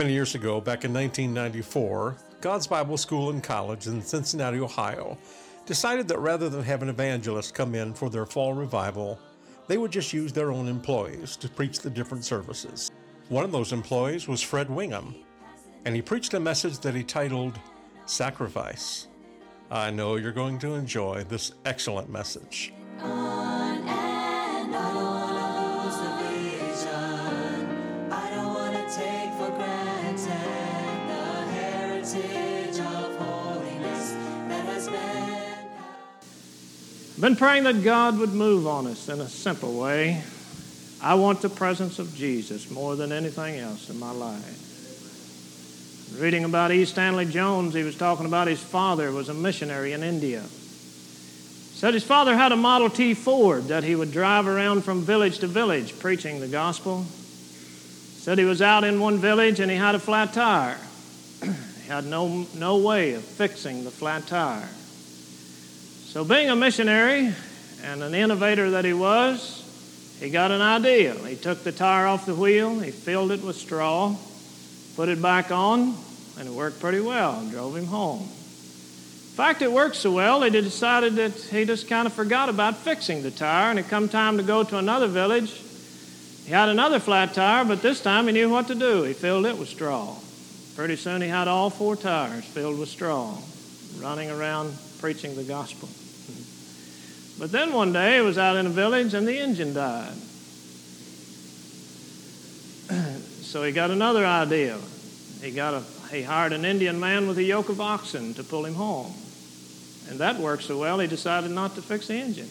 Many years ago, back in 1994, God's Bible School and College in Cincinnati, Ohio, decided that rather than have an evangelist come in for their fall revival, they would just use their own employees to preach the different services. One of those employees was Fred Wingham, and he preached a message that he titled Sacrifice. I know you're going to enjoy this excellent message. Been praying that God would move on us in a simple way. I want the presence of Jesus more than anything else in my life. Reading about E. Stanley Jones, he was talking about his father was a missionary in India. Said his father had a Model T Ford that he would drive around from village to village preaching the gospel. Said he was out in one village and he had a flat tire. he had no, no way of fixing the flat tire. So, being a missionary and an innovator that he was, he got an idea. He took the tire off the wheel, he filled it with straw, put it back on, and it worked pretty well and drove him home. In fact, it worked so well, that he decided that he just kind of forgot about fixing the tire, and it come time to go to another village. He had another flat tire, but this time he knew what to do. He filled it with straw. Pretty soon he had all four tires filled with straw, running around preaching the gospel. But then one day he was out in a village and the engine died. so he got another idea. He got a he hired an Indian man with a yoke of oxen to pull him home. And that worked so well he decided not to fix the engine.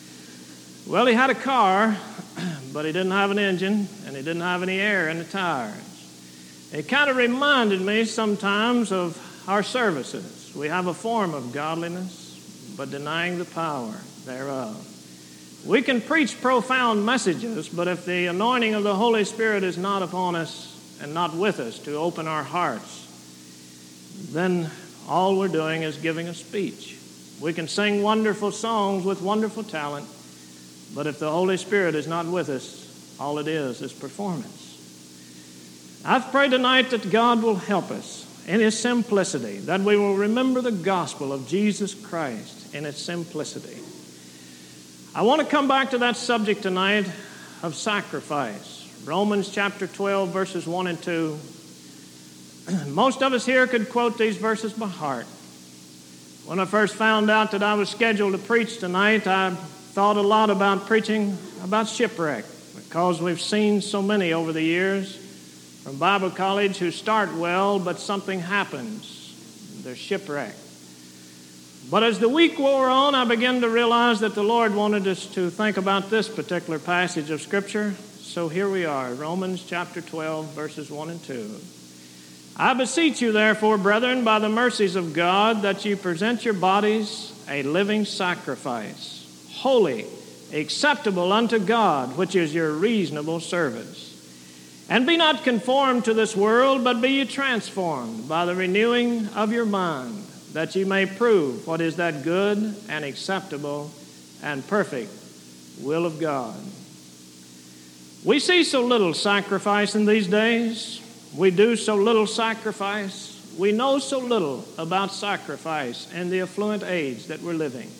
well, he had a car, but he didn't have an engine and he didn't have any air in the tires. It kind of reminded me sometimes of our services. We have a form of godliness, but denying the power thereof. We can preach profound messages, but if the anointing of the Holy Spirit is not upon us and not with us to open our hearts, then all we're doing is giving a speech. We can sing wonderful songs with wonderful talent, but if the Holy Spirit is not with us, all it is is performance. I've prayed tonight that God will help us in its simplicity, that we will remember the gospel of Jesus Christ in its simplicity. I want to come back to that subject tonight of sacrifice. Romans chapter 12, verses 1 and 2. Most of us here could quote these verses by heart. When I first found out that I was scheduled to preach tonight, I thought a lot about preaching about shipwreck because we've seen so many over the years from Bible college who start well, but something happens. They're shipwrecked. But as the week wore on, I began to realize that the Lord wanted us to think about this particular passage of Scripture. So here we are, Romans chapter 12, verses 1 and 2. I beseech you, therefore, brethren, by the mercies of God, that you present your bodies a living sacrifice, holy, acceptable unto God, which is your reasonable service. And be not conformed to this world, but be ye transformed by the renewing of your mind, that ye may prove what is that good and acceptable and perfect will of God. We see so little sacrifice in these days. We do so little sacrifice. We know so little about sacrifice in the affluent age that we're living.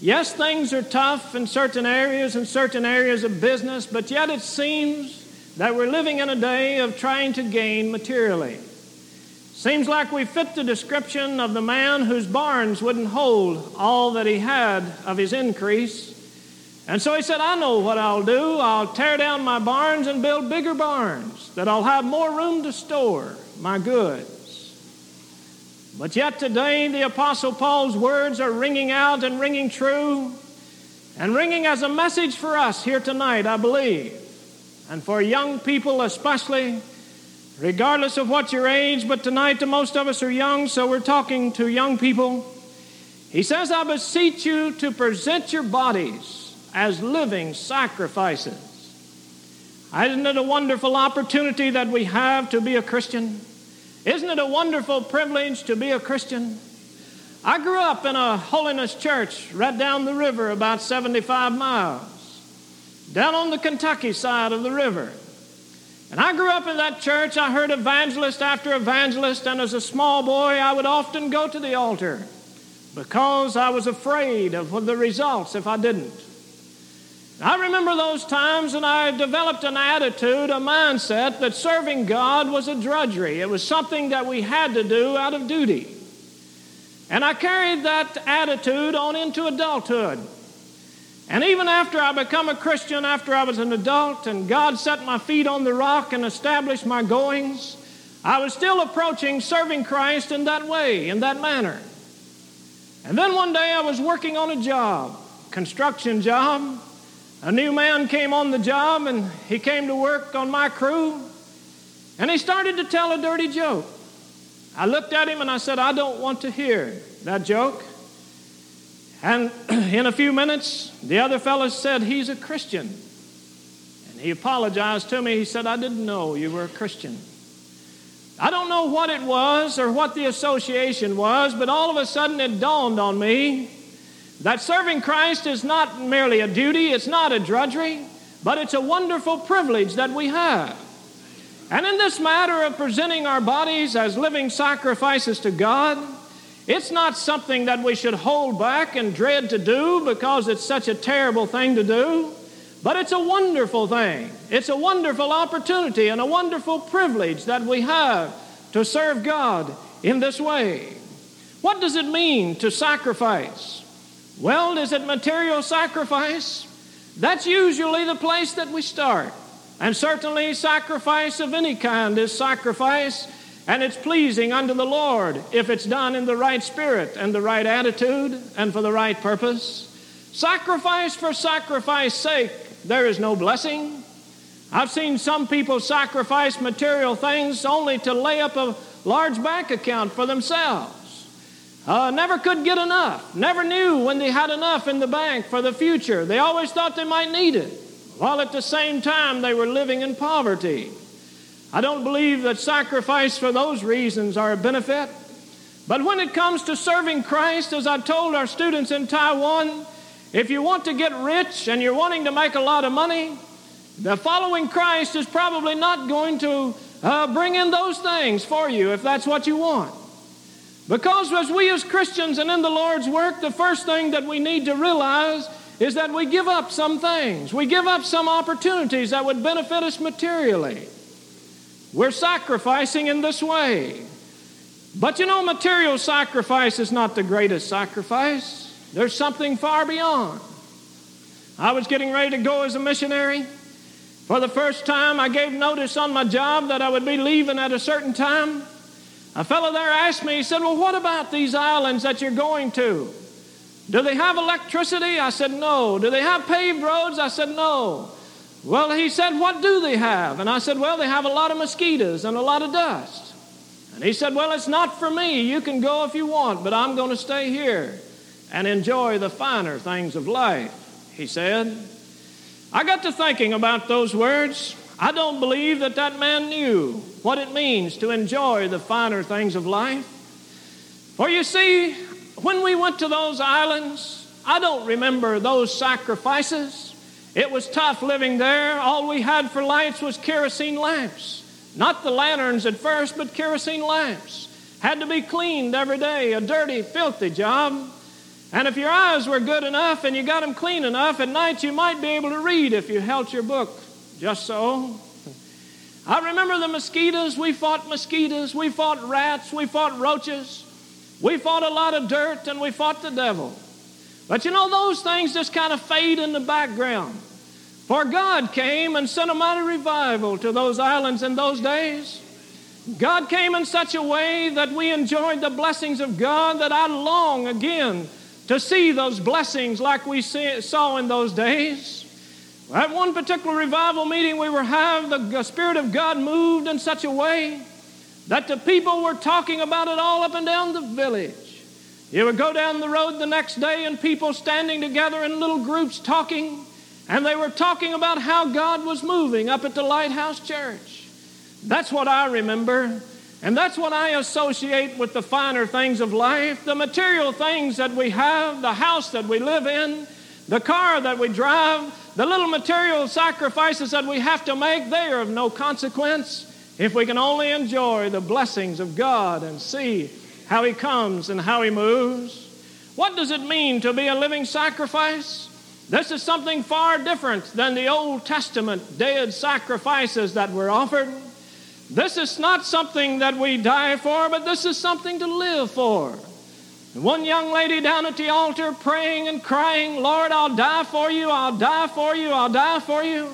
Yes, things are tough in certain areas and certain areas of business, but yet it seems that we're living in a day of trying to gain materially. Seems like we fit the description of the man whose barns wouldn't hold all that he had of his increase, And so he said, I know what I'll do. I'll tear down my barns and build bigger barns, that I'll have more room to store my goods. But yet today, the Apostle Paul's words are ringing out and ringing true and ringing as a message for us here tonight, I believe, and for young people especially, regardless of what your age, but tonight the most of us are young, so we're talking to young people. He says, I beseech you to present your bodies as living sacrifices. Isn't it a wonderful opportunity that we have to be a Christian? Isn't it a wonderful privilege to be a Christian? I grew up in a holiness church right down the river, about 75 miles, down on the Kentucky side of the river. And I grew up in that church. I heard evangelist after evangelist, and as a small boy, I would often go to the altar because I was afraid of the results if I didn't. I remember those times and I developed an attitude, a mindset that serving God was a drudgery. It was something that we had to do out of duty. And I carried that attitude on into adulthood. And even after I become a Christian, after I was an adult and God set my feet on the rock and established my goings, I was still approaching serving Christ in that way, in that manner. And then one day I was working on a job, construction job, a new man came on the job and he came to work on my crew and he started to tell a dirty joke. I looked at him and I said, I don't want to hear that joke. And in a few minutes, the other fellow said, He's a Christian. And he apologized to me. He said, I didn't know you were a Christian. I don't know what it was or what the association was, but all of a sudden it dawned on me that serving Christ is not merely a duty, it's not a drudgery, but it's a wonderful privilege that we have. And in this matter of presenting our bodies as living sacrifices to God, it's not something that we should hold back and dread to do because it's such a terrible thing to do, but it's a wonderful thing. It's a wonderful opportunity and a wonderful privilege that we have to serve God in this way. What does it mean to sacrifice? Well, is it material sacrifice? That's usually the place that we start. And certainly, sacrifice of any kind is sacrifice, and it's pleasing unto the Lord if it's done in the right spirit and the right attitude and for the right purpose. Sacrifice for sacrifice sake, there is no blessing. I've seen some people sacrifice material things only to lay up a large bank account for themselves. Uh, never could get enough. Never knew when they had enough in the bank for the future. They always thought they might need it, while at the same time they were living in poverty. I don't believe that sacrifice for those reasons are a benefit. But when it comes to serving Christ, as I told our students in Taiwan, if you want to get rich and you're wanting to make a lot of money, the following Christ is probably not going to uh, bring in those things for you if that's what you want. Because as we as Christians and in the Lord's work, the first thing that we need to realize is that we give up some things. We give up some opportunities that would benefit us materially. We're sacrificing in this way. But you know, material sacrifice is not the greatest sacrifice. There's something far beyond. I was getting ready to go as a missionary. For the first time, I gave notice on my job that I would be leaving at a certain time. A fellow there asked me, he said, Well, what about these islands that you're going to? Do they have electricity? I said, No. Do they have paved roads? I said, No. Well, he said, What do they have? And I said, Well, they have a lot of mosquitoes and a lot of dust. And he said, Well, it's not for me. You can go if you want, but I'm going to stay here and enjoy the finer things of life, he said. I got to thinking about those words. I don't believe that that man knew what it means to enjoy the finer things of life. For you see, when we went to those islands, I don't remember those sacrifices. It was tough living there. All we had for lights was kerosene lamps. Not the lanterns at first, but kerosene lamps. Had to be cleaned every day, a dirty, filthy job. And if your eyes were good enough and you got them clean enough, at night you might be able to read if you held your book just so. I remember the mosquitoes. We fought mosquitoes. We fought rats. We fought roaches. We fought a lot of dirt and we fought the devil. But you know, those things just kind of fade in the background. For God came and sent a mighty revival to those islands in those days. God came in such a way that we enjoyed the blessings of God that I long again to see those blessings like we saw in those days. At one particular revival meeting we were having, the Spirit of God moved in such a way that the people were talking about it all up and down the village. You would go down the road the next day and people standing together in little groups talking, and they were talking about how God was moving up at the Lighthouse Church. That's what I remember, and that's what I associate with the finer things of life. The material things that we have, the house that we live in, the car that we drive, the little material sacrifices that we have to make, they are of no consequence if we can only enjoy the blessings of God and see how He comes and how He moves. What does it mean to be a living sacrifice? This is something far different than the Old Testament dead sacrifices that were offered. This is not something that we die for, but this is something to live for. One young lady down at the altar praying and crying, Lord, I'll die for you, I'll die for you, I'll die for you.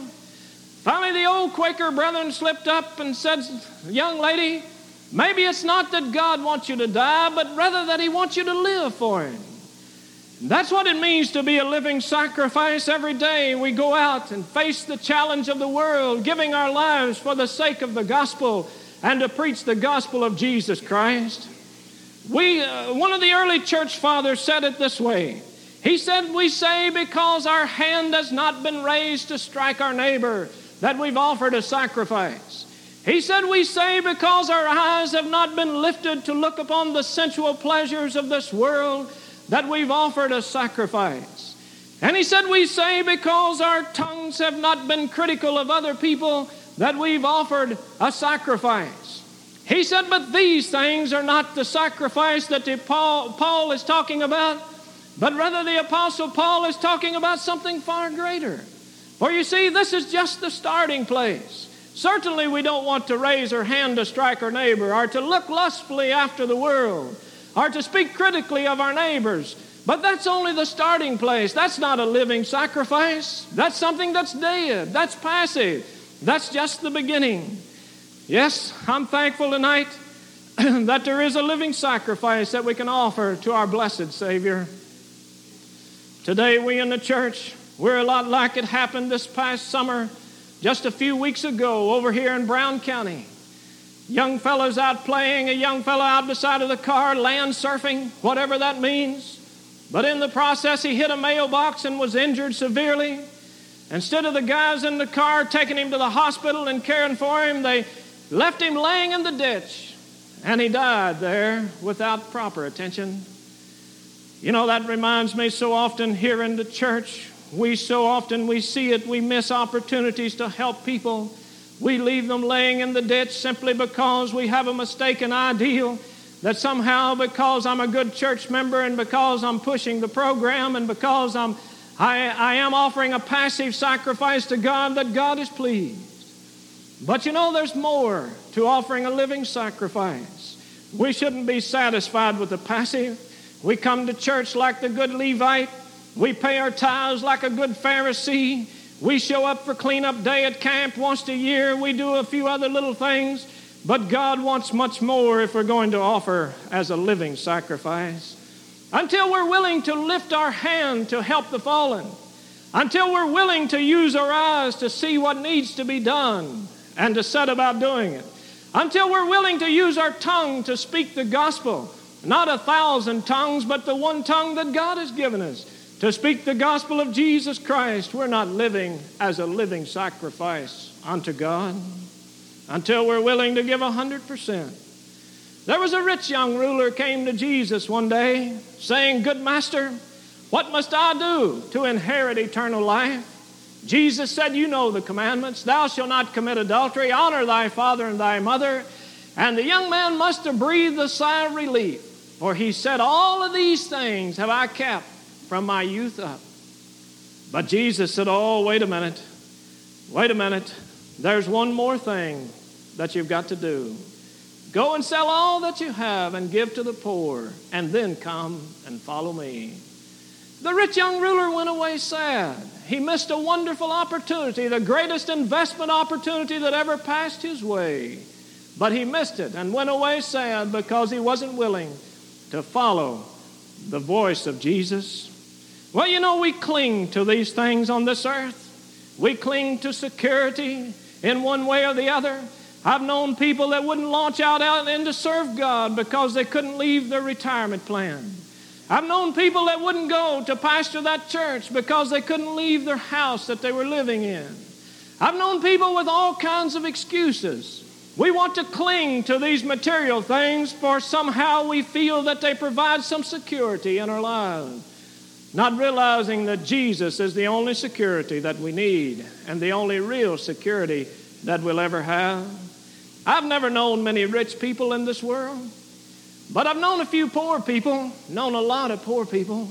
Finally, the old Quaker brethren slipped up and said, Young lady, maybe it's not that God wants you to die, but rather that He wants you to live for Him. That's what it means to be a living sacrifice. Every day we go out and face the challenge of the world, giving our lives for the sake of the gospel and to preach the gospel of Jesus Christ. We, uh, one of the early church fathers said it this way. He said, We say because our hand has not been raised to strike our neighbor that we've offered a sacrifice. He said, We say because our eyes have not been lifted to look upon the sensual pleasures of this world that we've offered a sacrifice. And he said, We say because our tongues have not been critical of other people that we've offered a sacrifice. He said, But these things are not the sacrifice that Paul, Paul is talking about, but rather the Apostle Paul is talking about something far greater. For you see, this is just the starting place. Certainly, we don't want to raise our hand to strike our neighbor, or to look lustfully after the world, or to speak critically of our neighbors. But that's only the starting place. That's not a living sacrifice. That's something that's dead. That's passive. That's just the beginning. Yes, I'm thankful tonight that there is a living sacrifice that we can offer to our blessed Savior. Today, we in the church, we're a lot like it happened this past summer, just a few weeks ago, over here in Brown County. Young fellows out playing, a young fellow out beside of the car, land surfing, whatever that means. But in the process, he hit a mailbox and was injured severely. Instead of the guys in the car taking him to the hospital and caring for him, they left him laying in the ditch, and he died there without proper attention. You know, that reminds me so often here in the church, we so often we see it, we miss opportunities to help people. We leave them laying in the ditch simply because we have a mistaken ideal that somehow because I'm a good church member and because I'm pushing the program and because I'm I, I am offering a passive sacrifice to God that God is pleased. But you know, there's more to offering a living sacrifice. We shouldn't be satisfied with the passive. We come to church like the good Levite. We pay our tithes like a good Pharisee. We show up for cleanup day at camp once a year. We do a few other little things. But God wants much more if we're going to offer as a living sacrifice. Until we're willing to lift our hand to help the fallen, until we're willing to use our eyes to see what needs to be done, and to set about doing it. Until we're willing to use our tongue to speak the gospel, not a thousand tongues, but the one tongue that God has given us to speak the gospel of Jesus Christ, we're not living as a living sacrifice unto God until we're willing to give a hundred percent. There was a rich young ruler came to Jesus one day saying, Good master, what must I do to inherit eternal life? Jesus said, You know the commandments. Thou shalt not commit adultery, honor thy father and thy mother. And the young man must have breathed a sigh of relief, for he said, All of these things have I kept from my youth up. But Jesus said, Oh, wait a minute. Wait a minute. There's one more thing that you've got to do. Go and sell all that you have and give to the poor, and then come and follow me. The rich young ruler went away sad. He missed a wonderful opportunity, the greatest investment opportunity that ever passed his way. But he missed it and went away sad because he wasn't willing to follow the voice of Jesus. Well, you know, we cling to these things on this earth. We cling to security in one way or the other. I've known people that wouldn't launch out, out and to serve God because they couldn't leave their retirement plan. I've known people that wouldn't go to pastor that church because they couldn't leave their house that they were living in. I've known people with all kinds of excuses. We want to cling to these material things for somehow we feel that they provide some security in our lives, not realizing that Jesus is the only security that we need and the only real security that we'll ever have. I've never known many rich people in this world, but I've known a few poor people, known a lot of poor people,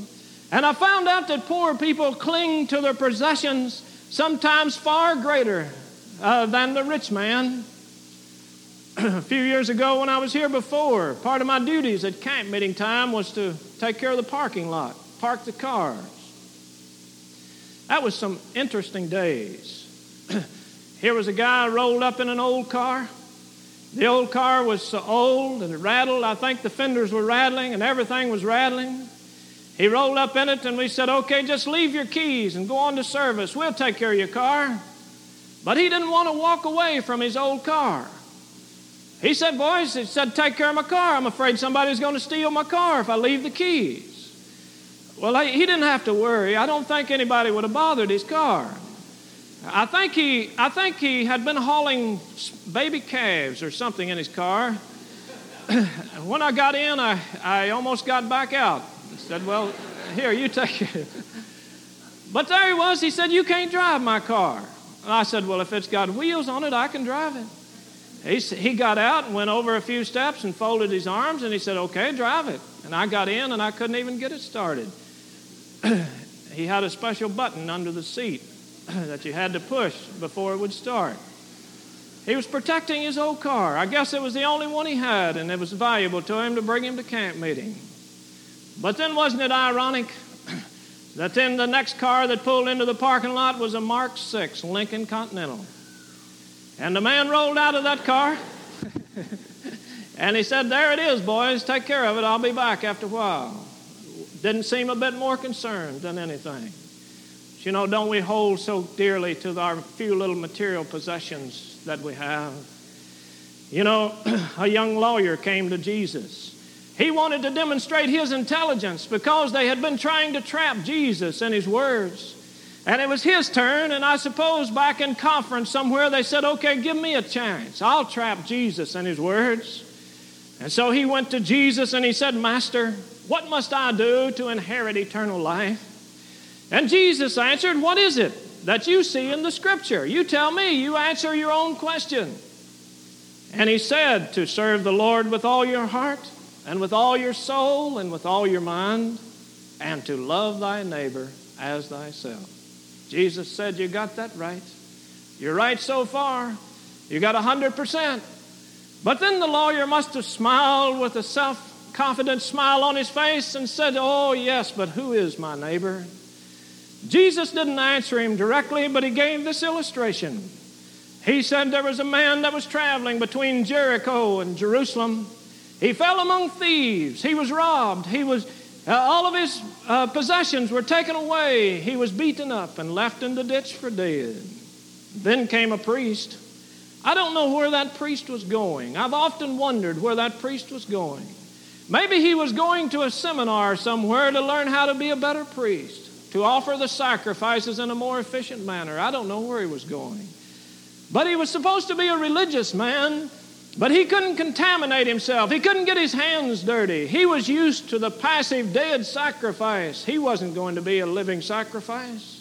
and I found out that poor people cling to their possessions sometimes far greater uh, than the rich man. a few years ago when I was here before, part of my duties at camp meeting time was to take care of the parking lot, park the cars. That was some interesting days. here was a guy rolled up in an old car. The old car was so old and it rattled. I think the fenders were rattling and everything was rattling. He rolled up in it and we said, okay, just leave your keys and go on to service. We'll take care of your car. But he didn't want to walk away from his old car. He said, boys, he said, take care of my car. I'm afraid somebody's going to steal my car if I leave the keys. Well, he didn't have to worry. I don't think anybody would have bothered his car. I think he, I think he had been hauling baby calves or something in his car. when I got in, I, I almost got back out. I said, Well, here, you take it. But there he was. He said, You can't drive my car. And I said, Well, if it's got wheels on it, I can drive it. He, he got out and went over a few steps and folded his arms and he said, Okay, drive it. And I got in and I couldn't even get it started. he had a special button under the seat that you had to push before it would start. He was protecting his old car. I guess it was the only one he had, and it was valuable to him to bring him to camp meeting. But then, wasn't it ironic that then the next car that pulled into the parking lot was a Mark 6 Lincoln Continental? And the man rolled out of that car, and he said, There it is, boys, take care of it. I'll be back after a while. Didn't seem a bit more concerned than anything. You know, don't we hold so dearly to our few little material possessions that we have? You know, a young lawyer came to Jesus. He wanted to demonstrate his intelligence because they had been trying to trap Jesus in his words. And it was his turn, and I suppose back in conference somewhere they said, Okay, give me a chance. I'll trap Jesus in his words. And so he went to Jesus and he said, Master, what must I do to inherit eternal life? And Jesus answered, What is it that you see in the scripture? You tell me, you answer your own question. And he said, To serve the Lord with all your heart, and with all your soul, and with all your mind, and to love thy neighbor as thyself. Jesus said, You got that right. You're right so far. You got a 100%. But then the lawyer must have smiled with a self confident smile on his face and said, Oh, yes, but who is my neighbor? Jesus didn't answer him directly, but he gave this illustration. He said there was a man that was traveling between Jericho and Jerusalem. He fell among thieves. He was robbed. He was, uh, all of his uh, possessions were taken away. He was beaten up and left in the ditch for dead. Then came a priest. I don't know where that priest was going. I've often wondered where that priest was going. Maybe he was going to a seminar somewhere to learn how to be a better priest to offer the sacrifices in a more efficient manner. I don't know where he was going. But he was supposed to be a religious man, but he couldn't contaminate himself. He couldn't get his hands dirty. He was used to the passive dead sacrifice. He wasn't going to be a living sacrifice.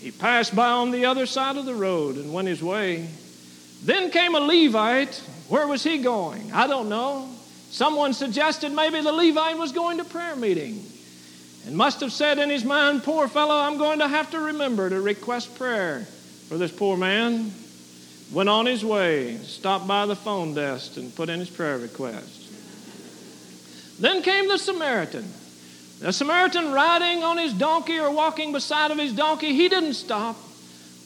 He passed by on the other side of the road and went his way. Then came a Levite. Where was he going? I don't know. Someone suggested maybe the Levite was going to prayer meeting and must have said in his mind, Poor fellow, I'm going to have to remember to request prayer for this poor man. Went on his way, stopped by the phone desk, and put in his prayer request. Then came the Samaritan. The Samaritan riding on his donkey or walking beside of his donkey, he didn't stop,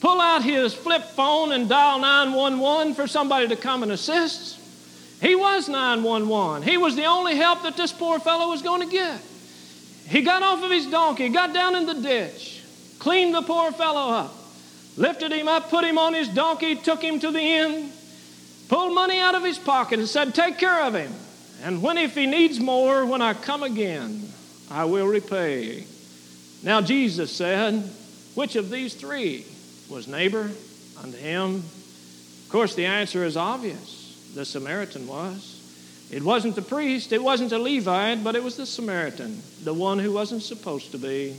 pull out his flip phone and dial 911 for somebody to come and assist. He was 911. He was the only help that this poor fellow was going to get. He got off of his donkey, got down in the ditch, cleaned the poor fellow up, lifted him up, put him on his donkey, took him to the inn, pulled money out of his pocket, and said, Take care of him. And when, if he needs more, when I come again, I will repay. Now, Jesus said, Which of these three was neighbor unto him? Of course, the answer is obvious. The Samaritan was. It wasn't the priest, it wasn't a Levite, but it was the Samaritan, the one who wasn't supposed to be,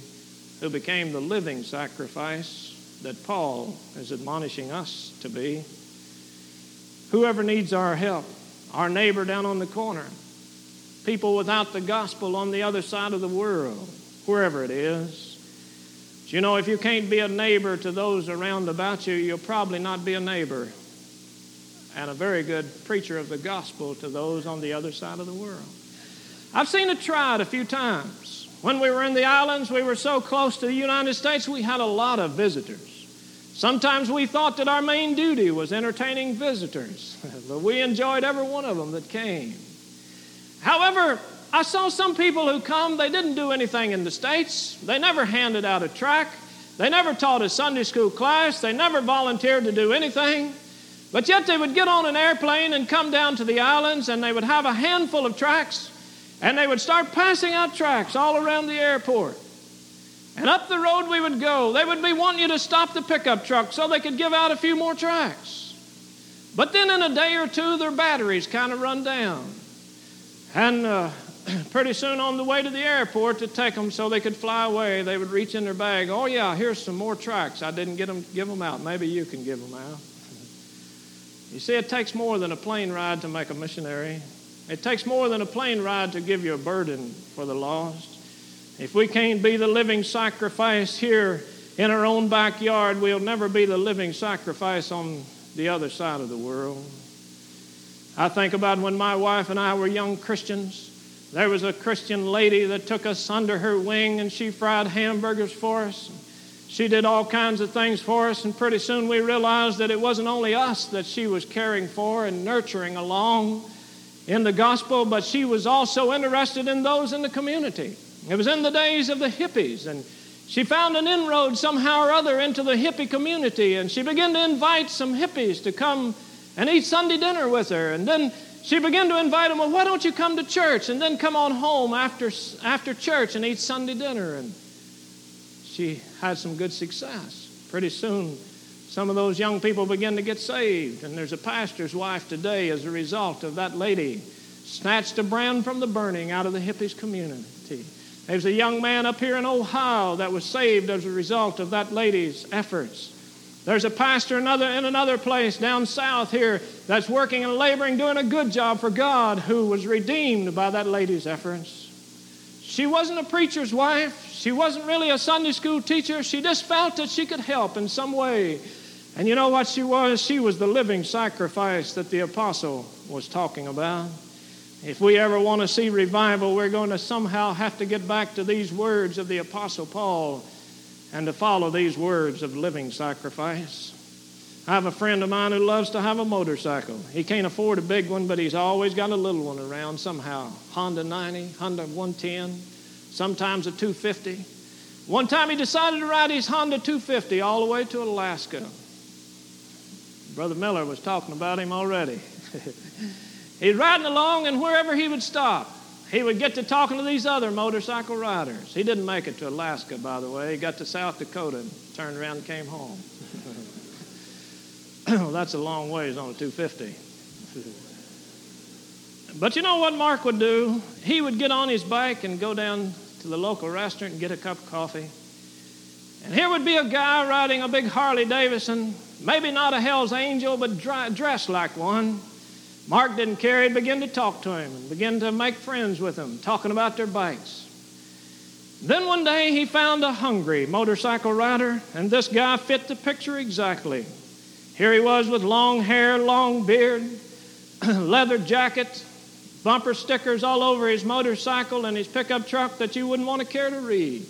who became the living sacrifice that Paul is admonishing us to be. Whoever needs our help, our neighbor down on the corner, people without the gospel on the other side of the world, wherever it is. But you know, if you can't be a neighbor to those around about you, you'll probably not be a neighbor and a very good preacher of the gospel to those on the other side of the world. I've seen it tried a few times. When we were in the islands, we were so close to the United States, we had a lot of visitors. Sometimes we thought that our main duty was entertaining visitors, but we enjoyed every one of them that came. However, I saw some people who come, they didn't do anything in the States. They never handed out a tract. They never taught a Sunday school class. They never volunteered to do anything. But yet they would get on an airplane and come down to the islands and they would have a handful of tracks, and they would start passing out tracks all around the airport. And up the road we would go. They would be wanting you to stop the pickup truck so they could give out a few more tracks. But then in a day or two, their batteries kind of run down. And uh, pretty soon on the way to the airport to take them so they could fly away, they would reach in their bag. Oh, yeah, here's some more tracks. I didn't get them, give them out. Maybe you can give them out. You see, it takes more than a plane ride to make a missionary. It takes more than a plane ride to give you a burden for the lost. If we can't be the living sacrifice here in our own backyard, we'll never be the living sacrifice on the other side of the world. I think about when my wife and I were young Christians. There was a Christian lady that took us under her wing and she fried hamburgers for us. She did all kinds of things for us, and pretty soon we realized that it wasn't only us that she was caring for and nurturing along in the gospel, but she was also interested in those in the community. It was in the days of the hippies, and she found an inroad somehow or other into the hippie community, and she began to invite some hippies to come and eat Sunday dinner with her. And then she began to invite them, well, why don't you come to church and then come on home after, after church and eat Sunday dinner? And she had some good success. Pretty soon, some of those young people begin to get saved, and there's a pastor's wife today as a result of that lady snatched a brand from the burning out of the hippies community. There's a young man up here in Ohio that was saved as a result of that lady's efforts. There's a pastor another, in another place down south here that's working and laboring, doing a good job for God, who was redeemed by that lady's efforts. She wasn't a preacher's wife. She wasn't really a Sunday school teacher. She just felt that she could help in some way. And you know what she was? She was the living sacrifice that the apostle was talking about. If we ever want to see revival, we're going to somehow have to get back to these words of the apostle Paul and to follow these words of living sacrifice. I have a friend of mine who loves to have a motorcycle. He can't afford a big one, but he's always got a little one around somehow. Honda 90, Honda 110, sometimes a 250. One time he decided to ride his Honda 250 all the way to Alaska. Brother Miller was talking about him already. He's riding along, and wherever he would stop, he would get to talking to these other motorcycle riders. He didn't make it to Alaska, by the way. He got to South Dakota and turned around and came home. well, that's a long ways on a 250. but you know what Mark would do? He would get on his bike and go down to the local restaurant and get a cup of coffee. And here would be a guy riding a big Harley Davidson, maybe not a Hell's Angel, but dry, dressed like one. Mark didn't care. He'd begin to talk to him and begin to make friends with him, talking about their bikes. Then one day he found a hungry motorcycle rider, and this guy fit the picture exactly. Here he was with long hair, long beard, leather jacket, bumper stickers all over his motorcycle and his pickup truck that you wouldn't want to care to read.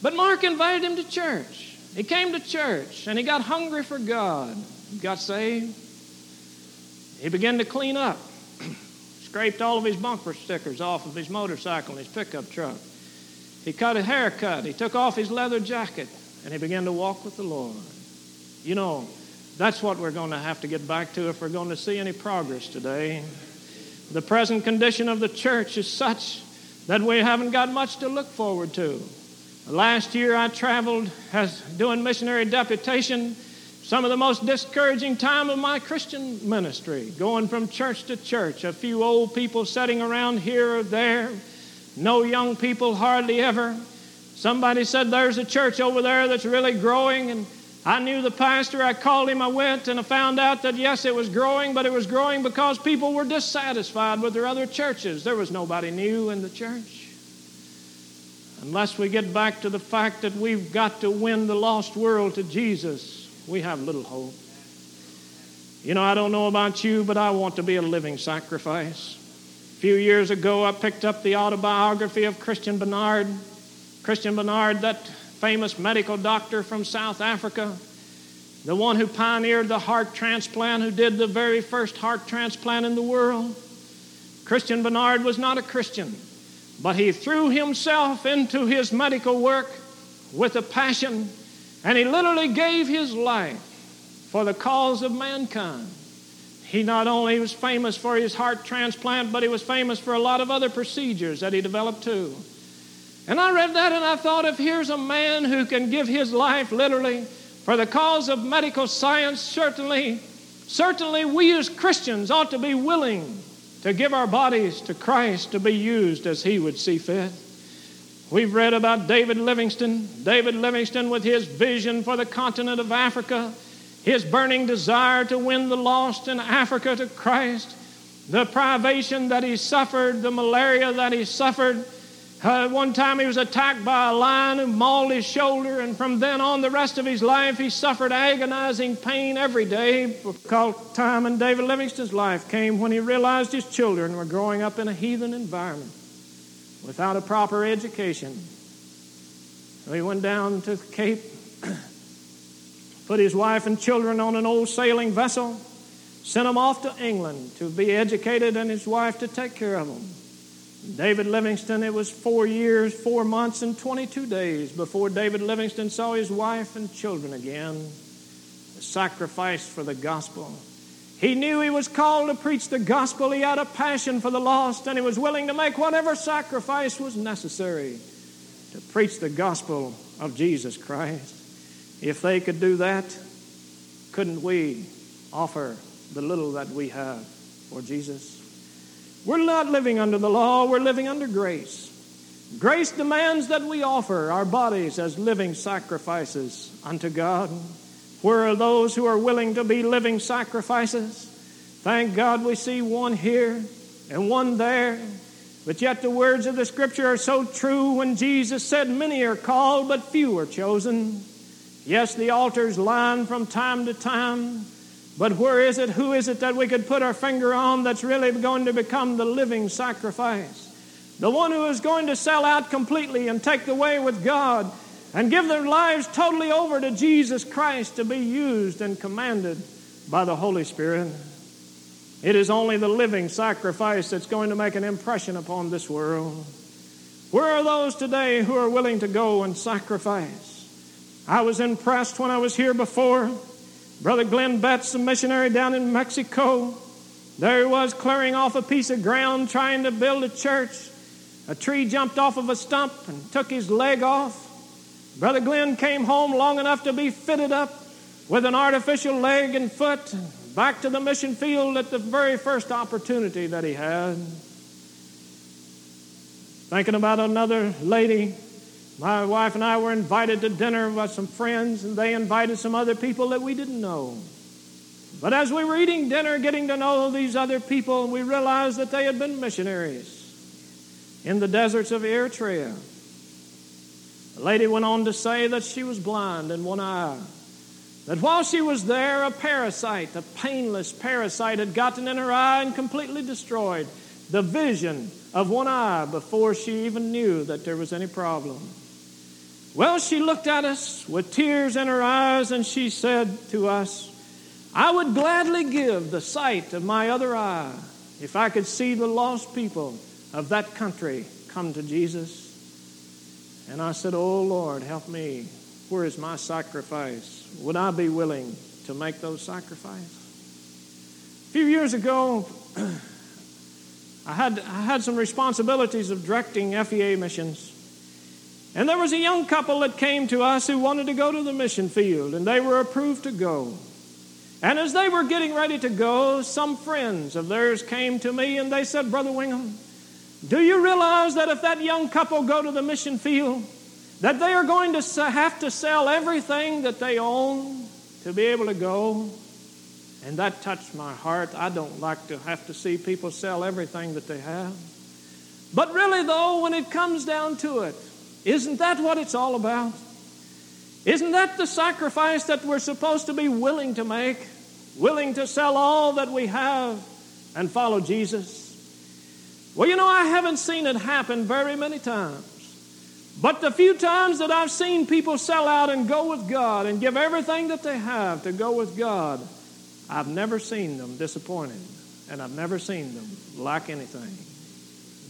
But Mark invited him to church. He came to church and he got hungry for God. He got saved. He began to clean up, scraped all of his bumper stickers off of his motorcycle and his pickup truck. He cut a haircut. He took off his leather jacket and he began to walk with the Lord. You know, that's what we're going to have to get back to if we're going to see any progress today. The present condition of the church is such that we haven't got much to look forward to. Last year I traveled as doing missionary deputation, some of the most discouraging time of my Christian ministry, going from church to church, a few old people sitting around here or there, no young people hardly ever. Somebody said there's a church over there that's really growing and I knew the pastor. I called him. I went and I found out that yes, it was growing, but it was growing because people were dissatisfied with their other churches. There was nobody new in the church. Unless we get back to the fact that we've got to win the lost world to Jesus, we have little hope. You know, I don't know about you, but I want to be a living sacrifice. A few years ago, I picked up the autobiography of Christian Barnard. Christian Barnard, that famous medical doctor from South Africa, the one who pioneered the heart transplant, who did the very first heart transplant in the world. Christian Barnard was not a Christian, but he threw himself into his medical work with a passion, and he literally gave his life for the cause of mankind. He not only was famous for his heart transplant, but he was famous for a lot of other procedures that he developed too. And I read that and I thought if here's a man who can give his life literally for the cause of medical science, certainly, certainly we as Christians ought to be willing to give our bodies to Christ to be used as he would see fit. We've read about David Livingstone, David Livingstone with his vision for the continent of Africa, his burning desire to win the lost in Africa to Christ, the privation that he suffered, the malaria that he suffered, uh, one time he was attacked by a lion who mauled his shoulder, and from then on, the rest of his life, he suffered agonizing pain every day. Because time in David Livingstone's life came when he realized his children were growing up in a heathen environment without a proper education. So he went down to the Cape, put his wife and children on an old sailing vessel, sent them off to England to be educated, and his wife to take care of them. David Livingstone, it was four years, four months, and 22 days before David Livingstone saw his wife and children again. The sacrifice for the gospel. He knew he was called to preach the gospel. He had a passion for the lost, and he was willing to make whatever sacrifice was necessary to preach the gospel of Jesus Christ. If they could do that, couldn't we offer the little that we have for Jesus? We're not living under the law, we're living under grace. Grace demands that we offer our bodies as living sacrifices unto God. Where are those who are willing to be living sacrifices? Thank God we see one here and one there. But yet the words of the scripture are so true when Jesus said, Many are called, but few are chosen. Yes, the altar's lined from time to time, but where is it? Who is it that we could put our finger on that's really going to become the living sacrifice? The one who is going to sell out completely and take the way with God and give their lives totally over to Jesus Christ to be used and commanded by the Holy Spirit. It is only the living sacrifice that's going to make an impression upon this world. Where are those today who are willing to go and sacrifice? I was impressed when I was here before Brother Glenn Betts, a missionary down in Mexico, there he was clearing off a piece of ground trying to build a church. A tree jumped off of a stump and took his leg off. Brother Glenn came home long enough to be fitted up with an artificial leg and foot back to the mission field at the very first opportunity that he had. Thinking about another lady my wife and I were invited to dinner by some friends, and they invited some other people that we didn't know. But as we were eating dinner, getting to know these other people, we realized that they had been missionaries in the deserts of Eritrea. The lady went on to say that she was blind in one eye. That while she was there, a parasite, a painless parasite, had gotten in her eye and completely destroyed. the vision of one eye before she even knew that there was any problem. Well, she looked at us with tears in her eyes and she said to us, I would gladly give the sight of my other eye if I could see the lost people of that country come to Jesus. And I said, Oh Lord, help me. Where is my sacrifice? Would I be willing to make those sacrifices? A few years ago, I had, I had some responsibilities of directing FEA missions. And there was a young couple that came to us who wanted to go to the mission field, and they were approved to go. And as they were getting ready to go, some friends of theirs came to me and they said, Brother Wingham, do you realize that if that young couple go to the mission field, that they are going to have to sell everything that they own to be able to go? And that touched my heart. I don't like to have to see people sell everything that they have. But really, though, when it comes down to it, isn't that what it's all about? Isn't that the sacrifice that we're supposed to be willing to make? Willing to sell all that we have and follow Jesus? Well, you know, I haven't seen it happen very many times. But the few times that I've seen people sell out and go with God and give everything that they have to go with God, I've never seen them disappointed, and I've never seen them lack anything.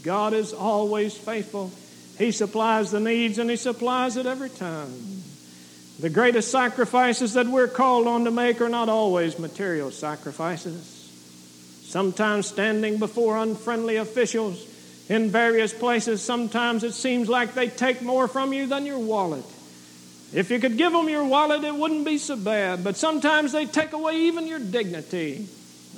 God is always faithful. He supplies the needs, and He supplies it every time. The greatest sacrifices that we're called on to make are not always material sacrifices. Sometimes standing before unfriendly officials in various places, sometimes it seems like they take more from you than your wallet. If you could give them your wallet, it wouldn't be so bad. But sometimes they take away even your dignity,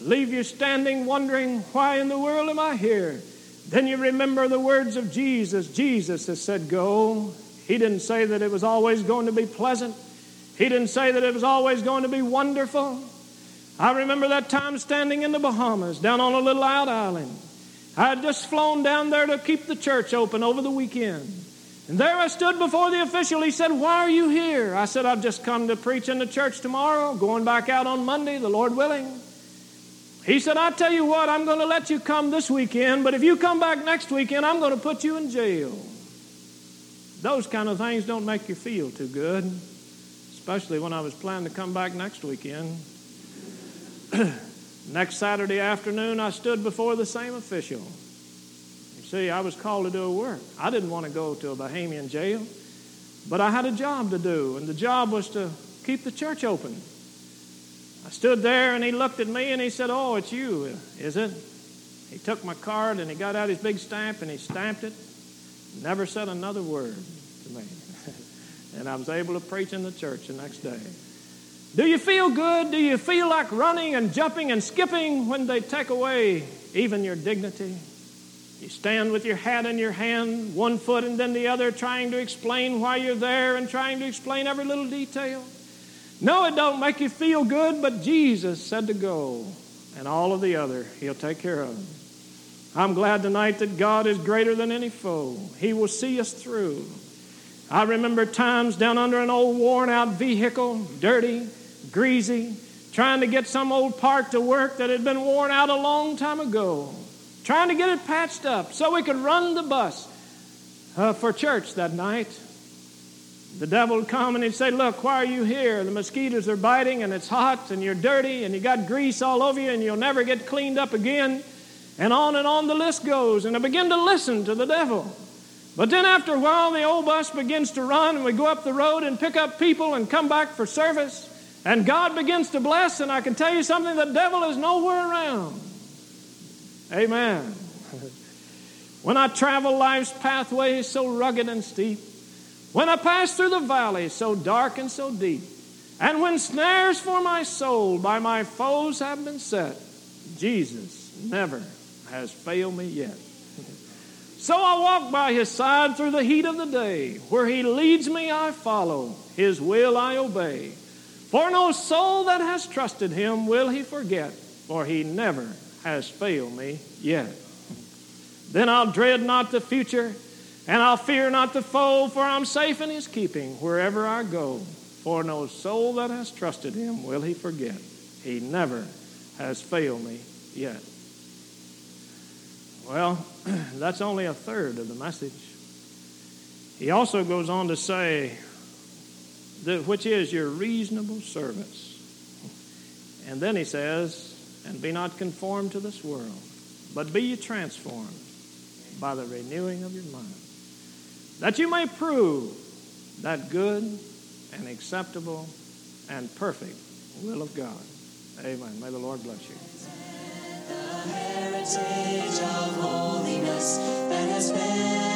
leave you standing wondering, why in the world am I here? Then you remember the words of Jesus. Jesus has said, Go. He didn't say that it was always going to be pleasant, He didn't say that it was always going to be wonderful. I remember that time standing in the Bahamas, down on a little out island. I had just flown down there to keep the church open over the weekend. And there I stood before the official. He said, Why are you here? I said, I've just come to preach in the church tomorrow, going back out on Monday, the Lord willing. He said, I tell you what, I'm going to let you come this weekend, but if you come back next weekend, I'm going to put you in jail. Those kind of things don't make you feel too good, especially when I was planning to come back next weekend. next Saturday afternoon, I stood before the same official. You see, I was called to do a work. I didn't want to go to a Bahamian jail, but I had a job to do, and the job was to keep the church open. I stood there, and he looked at me and he said, Oh, it's you, is it? He took my card and he got out his big stamp and he stamped it. Never said another word to me. and I was able to preach in the church the next day. Do you feel good? Do you feel like running and jumping and skipping when they take away even your dignity? You stand with your hat in your hand, one foot and then the other, trying to explain why you're there and trying to explain every little detail. No, it don't make you feel good, but Jesus said to go, and all of the other He'll take care of. I'm glad tonight that God is greater than any foe. He will see us through. I remember times down under an old worn out vehicle, dirty, greasy, trying to get some old part to work that had been worn out a long time ago trying to get it patched up so we could run the bus uh, for church that night. The devil would come and he'd say, Look, why are you here? The mosquitoes are biting and it's hot and you're dirty and you got grease all over you and you'll never get cleaned up again. And on and on the list goes. And I begin to listen to the devil. But then after a while, the old bus begins to run and we go up the road and pick up people and come back for service. And God begins to bless. And I can tell you something the devil is nowhere around. Amen. When I travel life's pathways so rugged and steep, when I pass through the valley so dark and so deep, and when snares for my soul by my foes have been set, Jesus never has failed me yet. So I walk by his side through the heat of the day. Where he leads me, I follow. His will I obey. For no soul that has trusted him will he forget, for he never has failed me yet. Then I'll dread not the future, and I'll fear not the foe, for I'm safe in his keeping wherever I go. For no soul that has trusted him will he forget. He never has failed me yet. Well, that's only a third of the message. He also goes on to say, that, which is your reasonable service. And then he says, and be not conformed to this world, but be ye transformed by the renewing of your mind, that you may prove that good and acceptable and perfect will of God. Amen. May the Lord bless you. The heritage of holiness that has been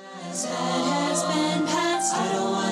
That has been passed. I don't